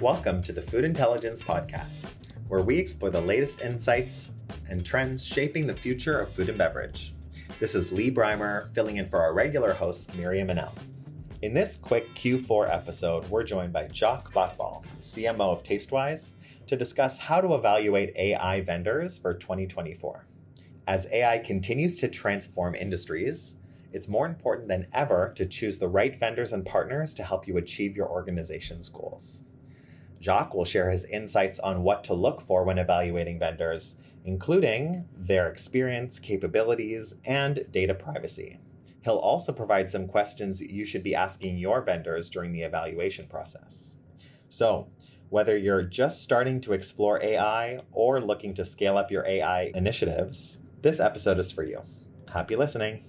Welcome to the Food Intelligence Podcast, where we explore the latest insights and trends shaping the future of food and beverage. This is Lee Breimer filling in for our regular host, Miriam Manel. In this quick Q4 episode, we're joined by Jacques Botbol, CMO of Tastewise, to discuss how to evaluate AI vendors for 2024. As AI continues to transform industries, it's more important than ever to choose the right vendors and partners to help you achieve your organization's goals. Jacques will share his insights on what to look for when evaluating vendors, including their experience, capabilities, and data privacy. He'll also provide some questions you should be asking your vendors during the evaluation process. So, whether you're just starting to explore AI or looking to scale up your AI initiatives, this episode is for you. Happy listening.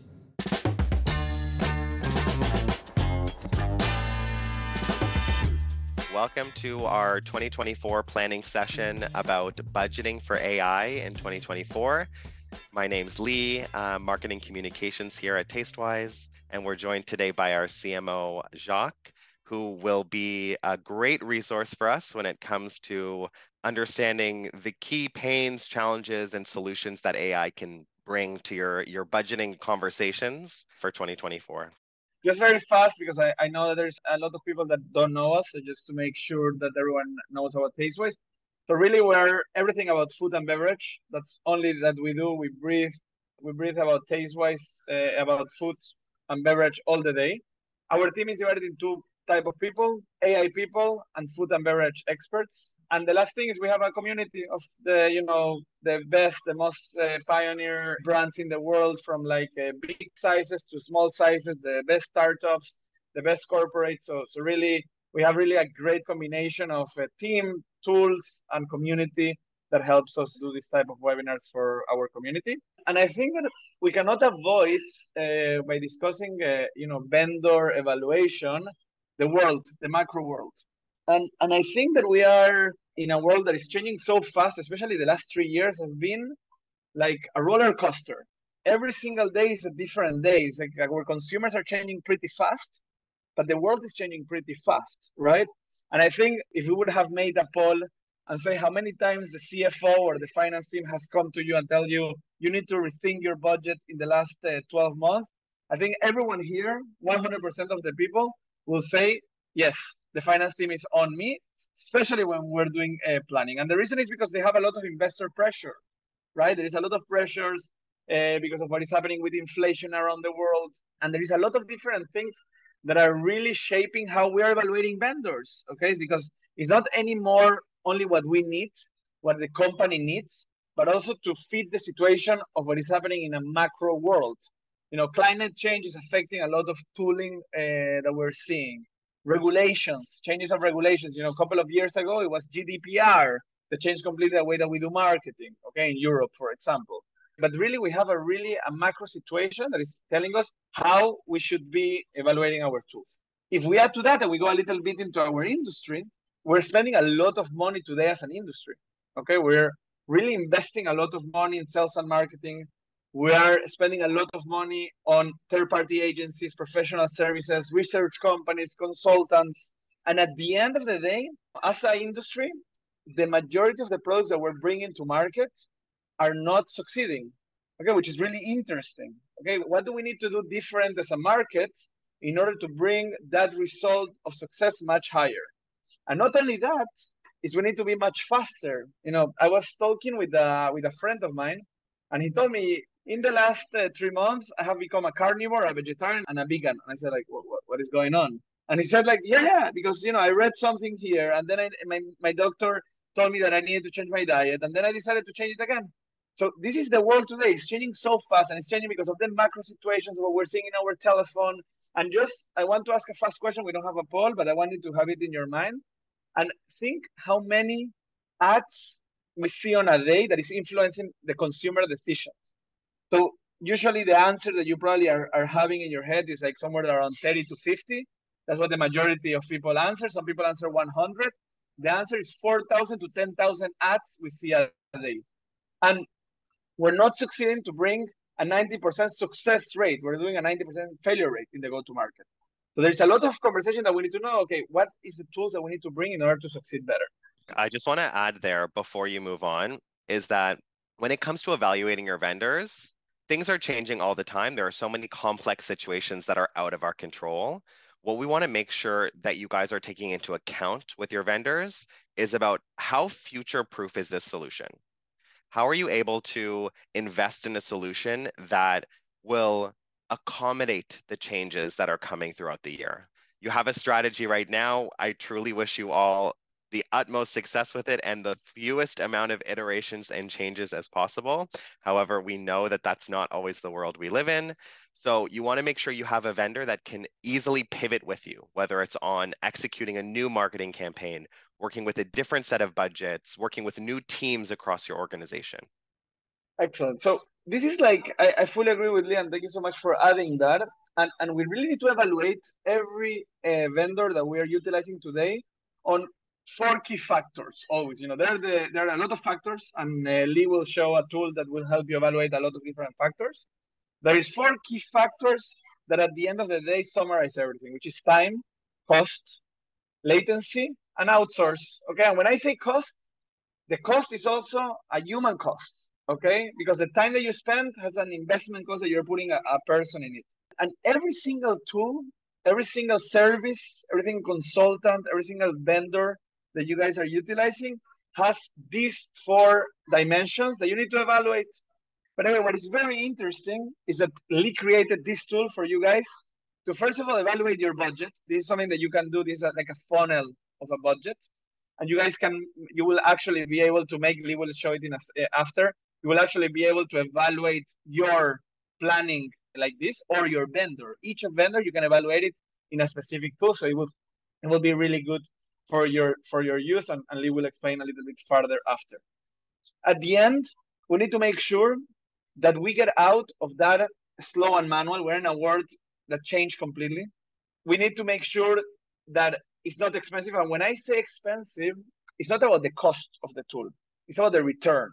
Welcome to our 2024 planning session about budgeting for AI in 2024. My name's Lee, uh, Marketing Communications here at Tastewise, and we're joined today by our CMO, Jacques, who will be a great resource for us when it comes to understanding the key pains, challenges, and solutions that AI can bring to your, your budgeting conversations for 2024 just very fast because I, I know that there's a lot of people that don't know us. So just to make sure that everyone knows about Tastewise. So really, we're everything about food and beverage. That's only that we do. We breathe. We breathe about Tastewise, uh, about food and beverage all the day. Our team is divided into type of people, AI people, and food and beverage experts. And the last thing is we have a community of the, you know, the best, the most uh, pioneer brands in the world, from like uh, big sizes to small sizes, the best startups, the best corporates. So, so really, we have really a great combination of uh, team, tools, and community that helps us do this type of webinars for our community. And I think that we cannot avoid uh, by discussing, uh, you know, vendor evaluation the world, the macro world. And, and I think that we are in a world that is changing so fast, especially the last three years has been like a roller coaster. Every single day is a different day. It's like our consumers are changing pretty fast, but the world is changing pretty fast, right? And I think if we would have made a poll and say how many times the CFO or the finance team has come to you and tell you you need to rethink your budget in the last uh, 12 months, I think everyone here, 100% of the people, will say, yes, the finance team is on me, especially when we're doing uh, planning. And the reason is because they have a lot of investor pressure, right? There is a lot of pressures uh, because of what is happening with inflation around the world. And there is a lot of different things that are really shaping how we are evaluating vendors, okay? Because it's not anymore only what we need, what the company needs, but also to fit the situation of what is happening in a macro world you know, climate change is affecting a lot of tooling uh, that we're seeing. Regulations, changes of regulations. You know, a couple of years ago, it was GDPR that changed completely the way that we do marketing, okay, in Europe, for example. But really, we have a really a macro situation that is telling us how we should be evaluating our tools. If we add to that and we go a little bit into our industry, we're spending a lot of money today as an industry. Okay, we're really investing a lot of money in sales and marketing, we are spending a lot of money on third party agencies, professional services, research companies, consultants. And at the end of the day, as an industry, the majority of the products that we're bringing to market are not succeeding. Okay, which is really interesting. Okay, what do we need to do different as a market in order to bring that result of success much higher? And not only that, is we need to be much faster. You know, I was talking with a with a friend of mine, and he told me in the last uh, three months, I have become a carnivore, a vegetarian, and a vegan. And I said, like, what, what, what is going on? And he said, like, yeah, yeah, because you know, I read something here, and then I, my my doctor told me that I needed to change my diet, and then I decided to change it again. So this is the world today. It's changing so fast, and it's changing because of the macro situations what we're seeing in our telephone. And just, I want to ask a fast question. We don't have a poll, but I wanted to have it in your mind. And think how many ads we see on a day that is influencing the consumer decisions. So usually the answer that you probably are, are having in your head is like somewhere around 30 to 50. That's what the majority of people answer. Some people answer 100. The answer is 4,000 to 10,000 ads we see a day. And we're not succeeding to bring a 90% success rate. We're doing a 90% failure rate in the go-to market. So there's a lot of conversation that we need to know. Okay, what is the tools that we need to bring in order to succeed better? I just want to add there before you move on is that when it comes to evaluating your vendors, things are changing all the time. There are so many complex situations that are out of our control. What we want to make sure that you guys are taking into account with your vendors is about how future proof is this solution? How are you able to invest in a solution that will accommodate the changes that are coming throughout the year? You have a strategy right now. I truly wish you all the utmost success with it and the fewest amount of iterations and changes as possible. However, we know that that's not always the world we live in. So you want to make sure you have a vendor that can easily pivot with you, whether it's on executing a new marketing campaign, working with a different set of budgets, working with new teams across your organization. Excellent. So this is like, I, I fully agree with Liam. Thank you so much for adding that. And, and we really need to evaluate every uh, vendor that we are utilizing today on four key factors always you know there are the there are a lot of factors and uh, lee will show a tool that will help you evaluate a lot of different factors. There is four key factors that at the end of the day summarize everything which is time cost latency and outsource okay? And when i say cost the cost is also a human cost okay? Because the time that you spend has an investment cost that you're putting a, a person in it. And every single tool every single service, every single consultant, every single vendor that you guys are utilizing has these four dimensions that you need to evaluate. But anyway, what is very interesting is that Lee created this tool for you guys to first of all evaluate your budget. This is something that you can do. This is like a funnel of a budget, and you guys can you will actually be able to make. Lee will show it in a, eh, after. You will actually be able to evaluate your planning like this or your vendor. Each vendor you can evaluate it in a specific tool, so it will it will be really good for your for your use, and, and Lee will explain a little bit further after. At the end, we need to make sure that we get out of that slow and manual. We're in a world that changed completely. We need to make sure that it's not expensive. And when I say expensive, it's not about the cost of the tool. It's about the return.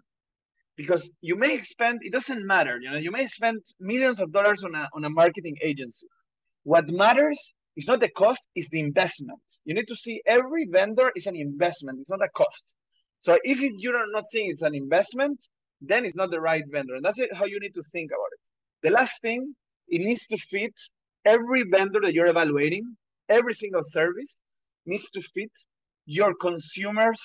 Because you may spend, it doesn't matter, you know, you may spend millions of dollars on a on a marketing agency. What matters it's not the cost, it's the investment. You need to see every vendor is an investment, it's not a cost. So if you're not seeing it's an investment, then it's not the right vendor. And that's how you need to think about it. The last thing, it needs to fit every vendor that you're evaluating, every single service needs to fit your consumer's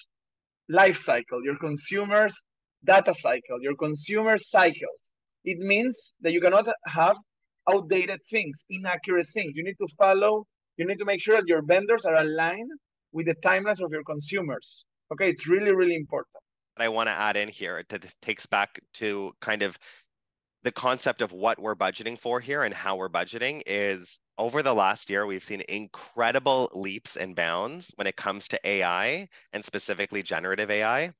life cycle, your consumer's data cycle, your consumer cycles. It means that you cannot have outdated things, inaccurate things. You need to follow, you need to make sure that your vendors are aligned with the timelines of your consumers. Okay, it's really, really important. I want to add in here that takes back to kind of the concept of what we're budgeting for here and how we're budgeting is over the last year, we've seen incredible leaps and bounds when it comes to AI and specifically generative AI.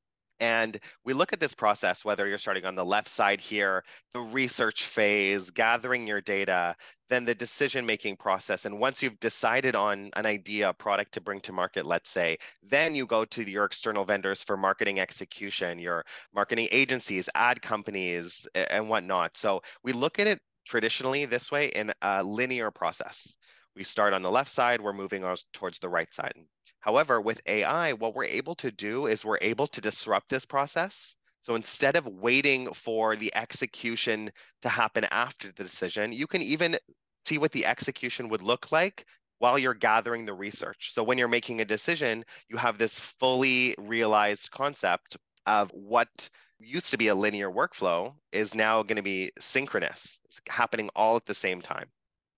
And we look at this process, whether you're starting on the left side here, the research phase, gathering your data, then the decision making process. And once you've decided on an idea, a product to bring to market, let's say, then you go to your external vendors for marketing execution, your marketing agencies, ad companies, and whatnot. So we look at it traditionally this way in a linear process. We start on the left side, we're moving towards the right side. However, with AI, what we're able to do is we're able to disrupt this process. So instead of waiting for the execution to happen after the decision, you can even see what the execution would look like while you're gathering the research. So when you're making a decision, you have this fully realized concept of what used to be a linear workflow is now going to be synchronous. It's happening all at the same time.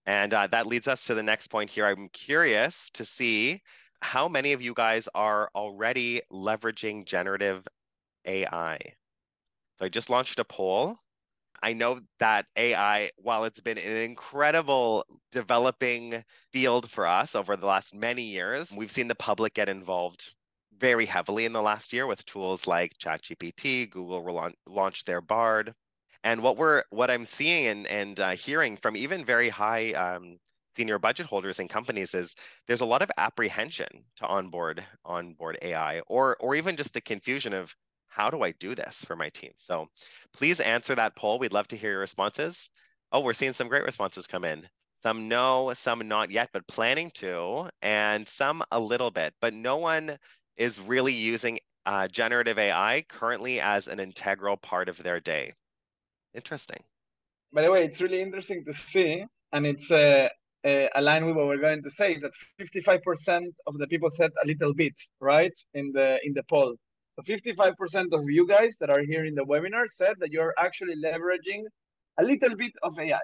And uh, that leads us to the next point here. I'm curious to see how many of you guys are already leveraging generative AI? So I just launched a poll. I know that AI, while it's been an incredible developing field for us over the last many years, we've seen the public get involved very heavily in the last year with tools like ChatGPT, Google launched their Bard. And what we're what I'm seeing and, and uh, hearing from even very high um, senior budget holders and companies is there's a lot of apprehension to onboard onboard AI or or even just the confusion of how do I do this for my team? So please answer that poll. We'd love to hear your responses. Oh, we're seeing some great responses come in. Some no, some not yet, but planning to, and some a little bit. But no one is really using uh, generative AI currently as an integral part of their day. Interesting. By the way, it's really interesting to see, and it's uh, uh, aligned with what we're going to say, is that 55% of the people said a little bit, right, in the in the poll. So 55% of you guys that are here in the webinar said that you're actually leveraging a little bit of AI.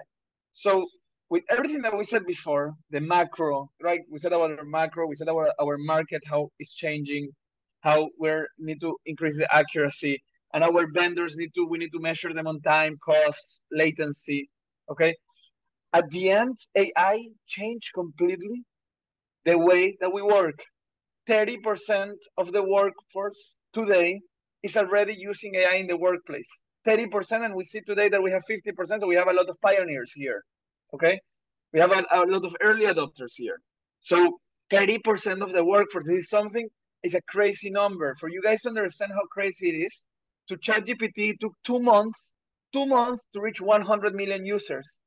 So with everything that we said before, the macro, right? We said about our macro, we said about our market, how it's changing, how we need to increase the accuracy, and our vendors need to, we need to measure them on time, costs, latency, okay? At the end, AI changed completely the way that we work. 30% of the workforce today is already using AI in the workplace. 30%, and we see today that we have 50%, so we have a lot of pioneers here, okay? We have a, a lot of early adopters here. So 30% of the workforce is something, is a crazy number. For you guys to understand how crazy it is, to ChatGPT took two months, two months to reach 100 million users.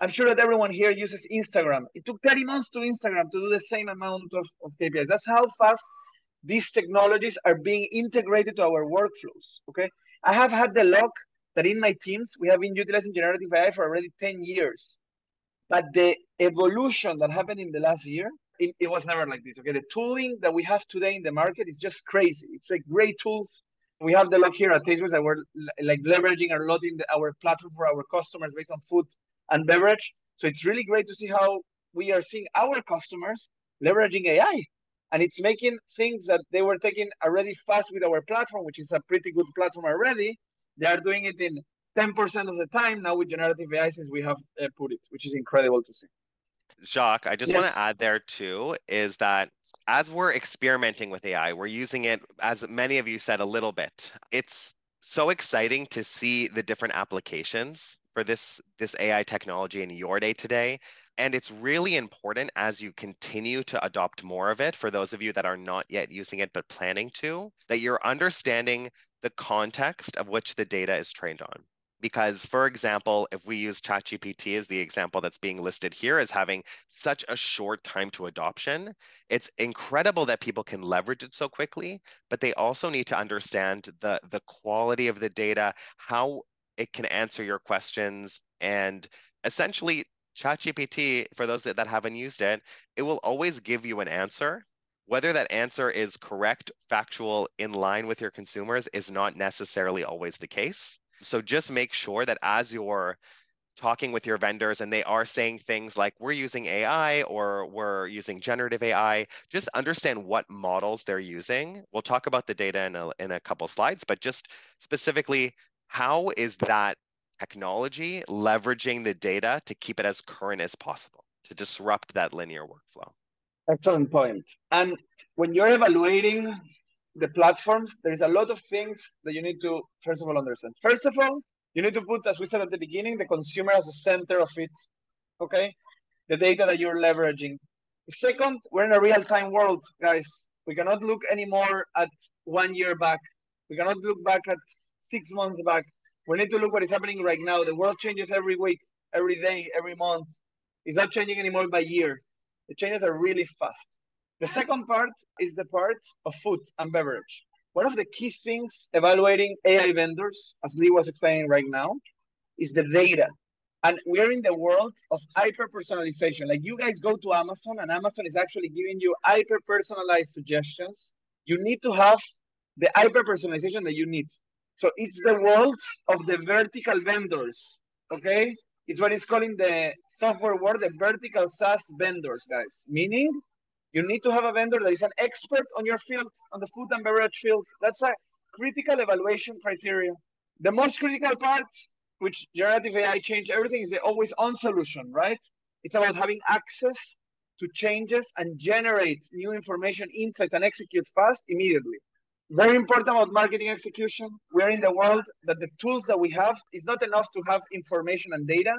I'm sure that everyone here uses Instagram. It took 30 months to Instagram to do the same amount of, of KPIs. That's how fast these technologies are being integrated to our workflows. Okay. I have had the luck that in my teams, we have been utilizing generative AI for already 10 years. But the evolution that happened in the last year, it, it was never like this. Okay. The tooling that we have today in the market is just crazy. It's like great tools. We have the luck here at Tastewise that we're like leveraging a lot in the, our platform for our customers based on food and beverage. So it's really great to see how we are seeing our customers leveraging AI and it's making things that they were taking already fast with our platform, which is a pretty good platform already. They are doing it in 10% of the time now with generative AI since we have uh, put it, which is incredible to see. Jacques, I just yes. want to add there too is that as we're experimenting with AI, we're using it, as many of you said, a little bit. It's so exciting to see the different applications for this this AI technology in your day today and it's really important as you continue to adopt more of it, for those of you that are not yet using it but planning to, that you're understanding the context of which the data is trained on. Because, for example, if we use ChatGPT as the example that's being listed here as having such a short time to adoption, it's incredible that people can leverage it so quickly, but they also need to understand the, the quality of the data, how it can answer your questions, and essentially ChatGPT, for those that, that haven't used it, it will always give you an answer. Whether that answer is correct, factual, in line with your consumers is not necessarily always the case. So just make sure that as you're talking with your vendors and they are saying things like we're using AI or we're using generative AI, just understand what models they're using. We'll talk about the data in a, in a couple slides, but just specifically, how is that technology, leveraging the data to keep it as current as possible, to disrupt that linear workflow. Excellent point. And when you're evaluating the platforms, there's a lot of things that you need to, first of all, understand. First of all, you need to put, as we said at the beginning, the consumer as the center of it, okay? The data that you're leveraging. Second, we're in a real-time world, guys. We cannot look anymore at one year back. We cannot look back at six months back. We need to look what is happening right now. The world changes every week, every day, every month. It's not changing anymore by year. The changes are really fast. The second part is the part of food and beverage. One of the key things evaluating AI vendors, as Lee was explaining right now, is the data. And we're in the world of hyper personalization. Like you guys go to Amazon, and Amazon is actually giving you hyper personalized suggestions. You need to have the hyper personalization that you need. So it's the world of the vertical vendors, okay? It's what it's calling the software world, the vertical SaaS vendors, guys. Meaning you need to have a vendor that is an expert on your field, on the food and beverage field. That's a critical evaluation criteria. The most critical part, which generative AI changed everything, is the always on solution, right? It's about having access to changes and generate new information, insights, and execute fast immediately very important about marketing execution. We're in the world that the tools that we have is not enough to have information and data.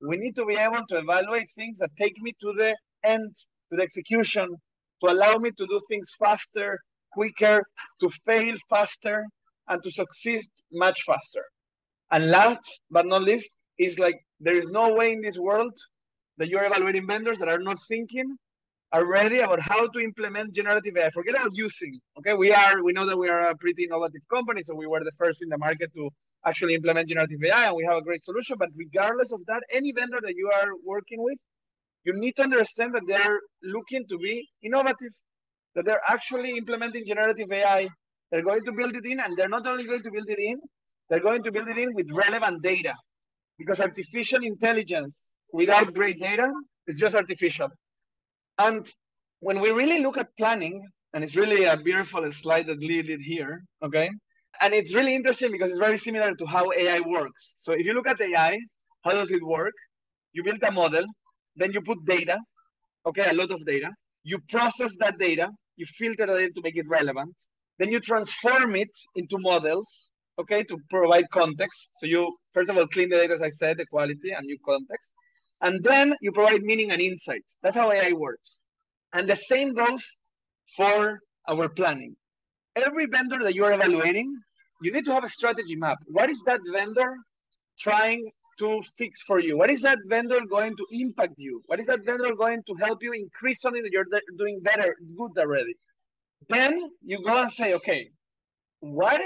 We need to be able to evaluate things that take me to the end, to the execution, to allow me to do things faster, quicker, to fail faster, and to succeed much faster. And last but not least, is like there is no way in this world that you're evaluating vendors that are not thinking already about how to implement generative AI. Forget about using. Okay, we are we know that we are a pretty innovative company, so we were the first in the market to actually implement generative AI, and we have a great solution. But regardless of that, any vendor that you are working with, you need to understand that they're looking to be innovative, that they're actually implementing generative AI. They're going to build it in, and they're not only going to build it in, they're going to build it in with relevant data, because artificial intelligence without great data is just artificial. And when we really look at planning, and it's really a beautiful slide that Lee did here, okay? And it's really interesting because it's very similar to how AI works. So if you look at AI, how does it work? You build a model, then you put data, okay, a lot of data. You process that data, you filter the data to make it relevant. Then you transform it into models, okay, to provide context. So you, first of all, clean the data, as I said, the quality and new context. And then you provide meaning and insight. That's how AI works. And the same goes for our planning. Every vendor that you're evaluating, you need to have a strategy map. What is that vendor trying to fix for you? What is that vendor going to impact you? What is that vendor going to help you increase something that you're doing better, good already? Then you go and say, okay, what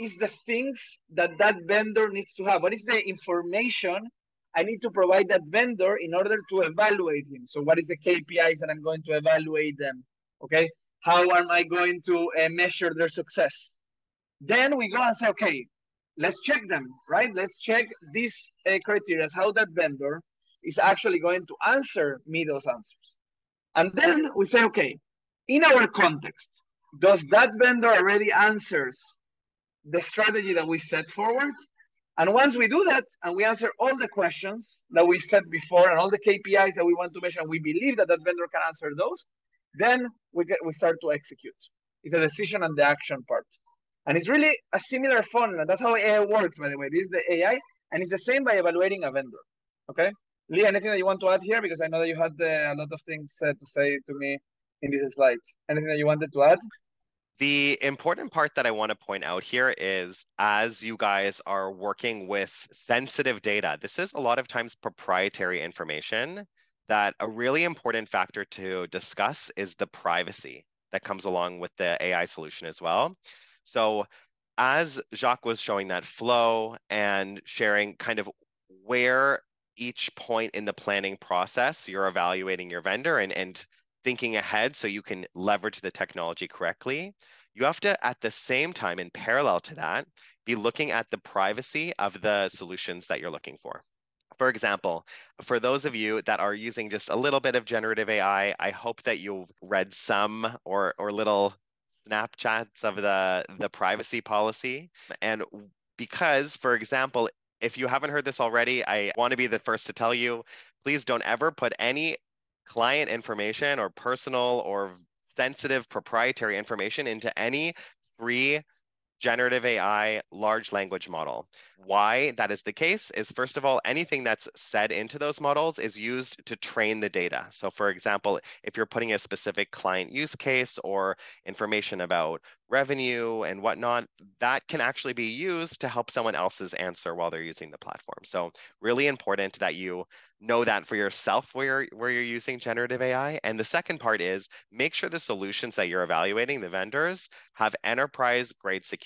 is the things that that vendor needs to have? What is the information I need to provide that vendor in order to evaluate him? So what is the KPIs that I'm going to evaluate them? Okay, how am I going to uh, measure their success? Then we go and say, okay, let's check them, right? Let's check these uh, criteria, how that vendor is actually going to answer me those answers. And then we say, okay, in our context, does that vendor already answers the strategy that we set forward? And once we do that and we answer all the questions that we said before and all the KPIs that we want to measure, and we believe that that vendor can answer those, then we get we start to execute. It's a decision and the action part. And it's really a similar formula. That's how AI works, by the way. This is the AI, and it's the same by evaluating a vendor. Okay, Lee, anything that you want to add here? Because I know that you had uh, a lot of things uh, to say to me in these slides. Anything that you wanted to add? The important part that I want to point out here is as you guys are working with sensitive data, this is a lot of times proprietary information that a really important factor to discuss is the privacy that comes along with the AI solution as well. So as Jacques was showing that flow and sharing kind of where each point in the planning process you're evaluating your vendor and, and thinking ahead so you can leverage the technology correctly, you have to, at the same time, in parallel to that, be looking at the privacy of the solutions that you're looking for. For example, for those of you that are using just a little bit of generative AI, I hope that you've read some or, or little Snapchats of the, the privacy policy. And because, for example, if you haven't heard this already, I want to be the first to tell you, please don't ever put any client information or personal or sensitive proprietary information into any free generative AI large language model. Why that is the case is first of all, anything that's said into those models is used to train the data. So for example, if you're putting a specific client use case or information about revenue and whatnot, that can actually be used to help someone else's answer while they're using the platform. So really important that you know that for yourself where you're, where you're using generative AI. And the second part is make sure the solutions that you're evaluating, the vendors, have enterprise grade security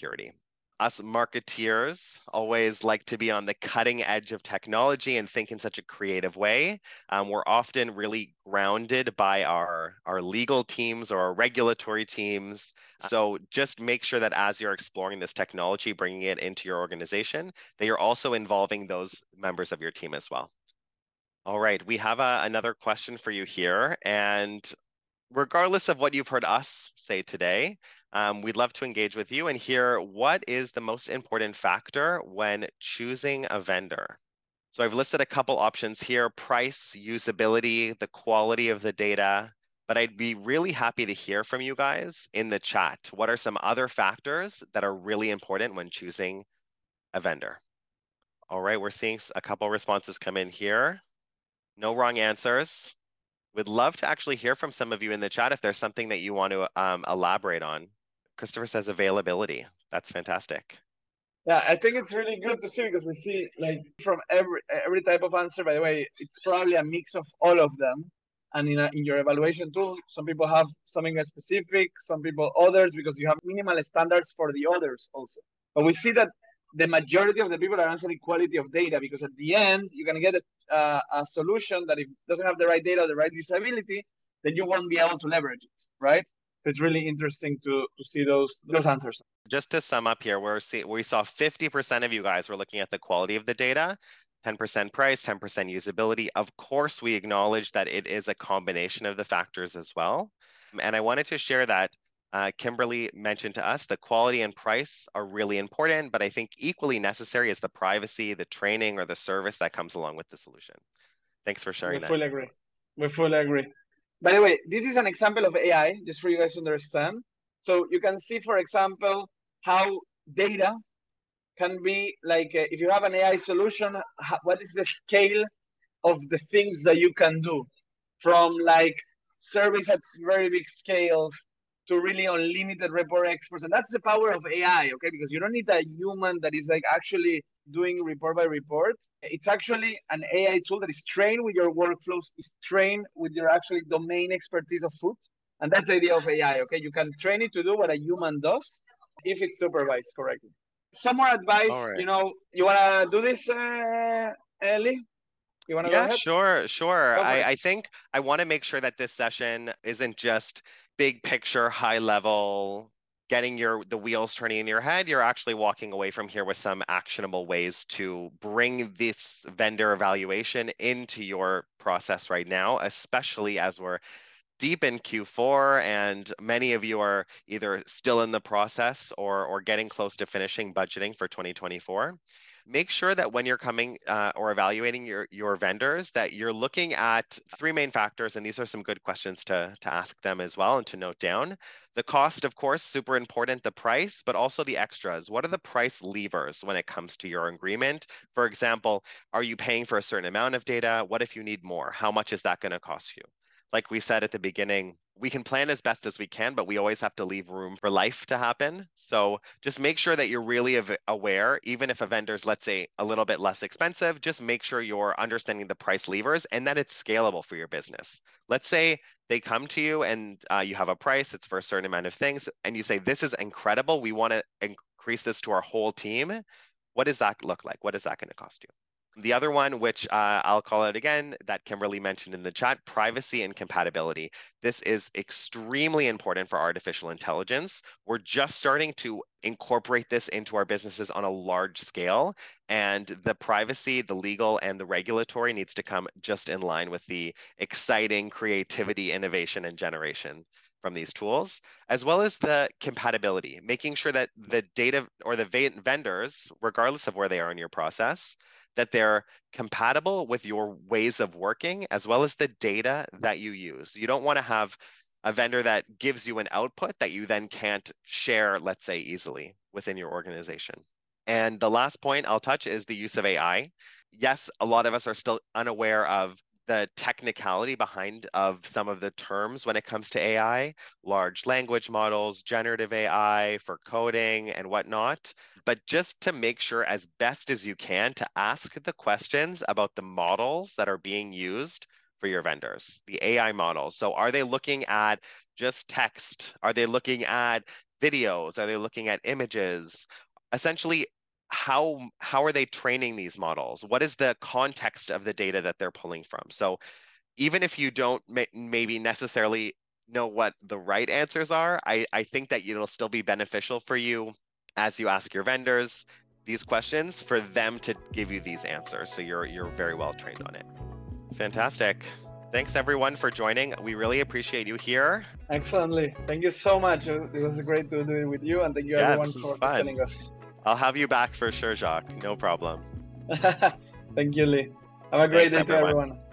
us marketeers always like to be on the cutting edge of technology and think in such a creative way. Um, we're often really grounded by our, our legal teams or our regulatory teams. So just make sure that as you're exploring this technology, bringing it into your organization, that you're also involving those members of your team as well. All right, we have a, uh, another question for you here. And regardless of what you've heard us say today, um, we'd love to engage with you and hear what is the most important factor when choosing a vendor. So I've listed a couple options here, price, usability, the quality of the data, but I'd be really happy to hear from you guys in the chat. What are some other factors that are really important when choosing a vendor? All right, we're seeing a couple responses come in here. No wrong answers. We'd love to actually hear from some of you in the chat if there's something that you want to um, elaborate on. Christopher says availability. That's fantastic. Yeah, I think it's really good to see because we see like from every every type of answer. By the way, it's probably a mix of all of them. And in, a, in your evaluation tool, some people have something specific, some people others because you have minimal standards for the others also. But we see that the majority of the people are answering quality of data because at the end you're get a, uh, a solution that if it doesn't have the right data, the right usability, then you won't be able to leverage it, right? It's really interesting to to see those those answers. Just to sum up here, we're see, we saw 50% of you guys were looking at the quality of the data, 10% price, 10% usability. Of course, we acknowledge that it is a combination of the factors as well. And I wanted to share that uh, Kimberly mentioned to us the quality and price are really important, but I think equally necessary is the privacy, the training, or the service that comes along with the solution. Thanks for sharing we that. We fully agree. We fully agree. By the way, this is an example of AI, just for you guys to understand. So you can see, for example, how data can be like, uh, if you have an AI solution, how, what is the scale of the things that you can do from like service at very big scales to really unlimited report experts. And that's the power of AI, okay? Because you don't need a human that is like actually doing report by report. It's actually an AI tool that is trained with your workflows, is trained with your actually domain expertise of food. And that's the idea of AI, okay? You can train it to do what a human does if it's supervised correctly. Some more advice, right. you know, you wanna do this, uh, Ellie? You want to yeah, sure, sure. I, I think I want to make sure that this session isn't just big picture, high level, getting your the wheels turning in your head, you're actually walking away from here with some actionable ways to bring this vendor evaluation into your process right now, especially as we're deep in Q4 and many of you are either still in the process or or getting close to finishing budgeting for 2024 make sure that when you're coming uh, or evaluating your, your vendors that you're looking at three main factors and these are some good questions to, to ask them as well and to note down. The cost of course super important the price but also the extras. What are the price levers when it comes to your agreement? For example are you paying for a certain amount of data? What if you need more? How much is that going to cost you? Like we said at the beginning, we can plan as best as we can, but we always have to leave room for life to happen. So just make sure that you're really aware, even if a vendor's, let's say, a little bit less expensive, just make sure you're understanding the price levers and that it's scalable for your business. Let's say they come to you and uh, you have a price, it's for a certain amount of things, and you say, This is incredible. We want to increase this to our whole team. What does that look like? What is that going to cost you? The other one, which uh, I'll call it again, that Kimberly mentioned in the chat, privacy and compatibility. This is extremely important for artificial intelligence. We're just starting to incorporate this into our businesses on a large scale. And the privacy, the legal, and the regulatory needs to come just in line with the exciting creativity, innovation, and generation from these tools, as well as the compatibility, making sure that the data or the vendors, regardless of where they are in your process, that they're compatible with your ways of working as well as the data that you use. You don't want to have a vendor that gives you an output that you then can't share, let's say, easily within your organization. And the last point I'll touch is the use of AI. Yes, a lot of us are still unaware of the technicality behind of some of the terms when it comes to AI, large language models, generative AI for coding and whatnot. But just to make sure as best as you can to ask the questions about the models that are being used for your vendors, the AI models. So are they looking at just text? Are they looking at videos? Are they looking at images? Essentially, how how are they training these models? What is the context of the data that they're pulling from? So even if you don't may, maybe necessarily know what the right answers are I, I think that it'll still be beneficial for you as you ask your vendors these questions for them to give you these answers. So you're you're very well trained on it. Fantastic. Thanks everyone for joining. We really appreciate you here. Excellently. Thank you so much. It was great to do it with you and thank you yeah, everyone for joining us I'll have you back for sure, Jacques. No problem. Thank you, Lee. Have a great Thanks, day everyone. to everyone.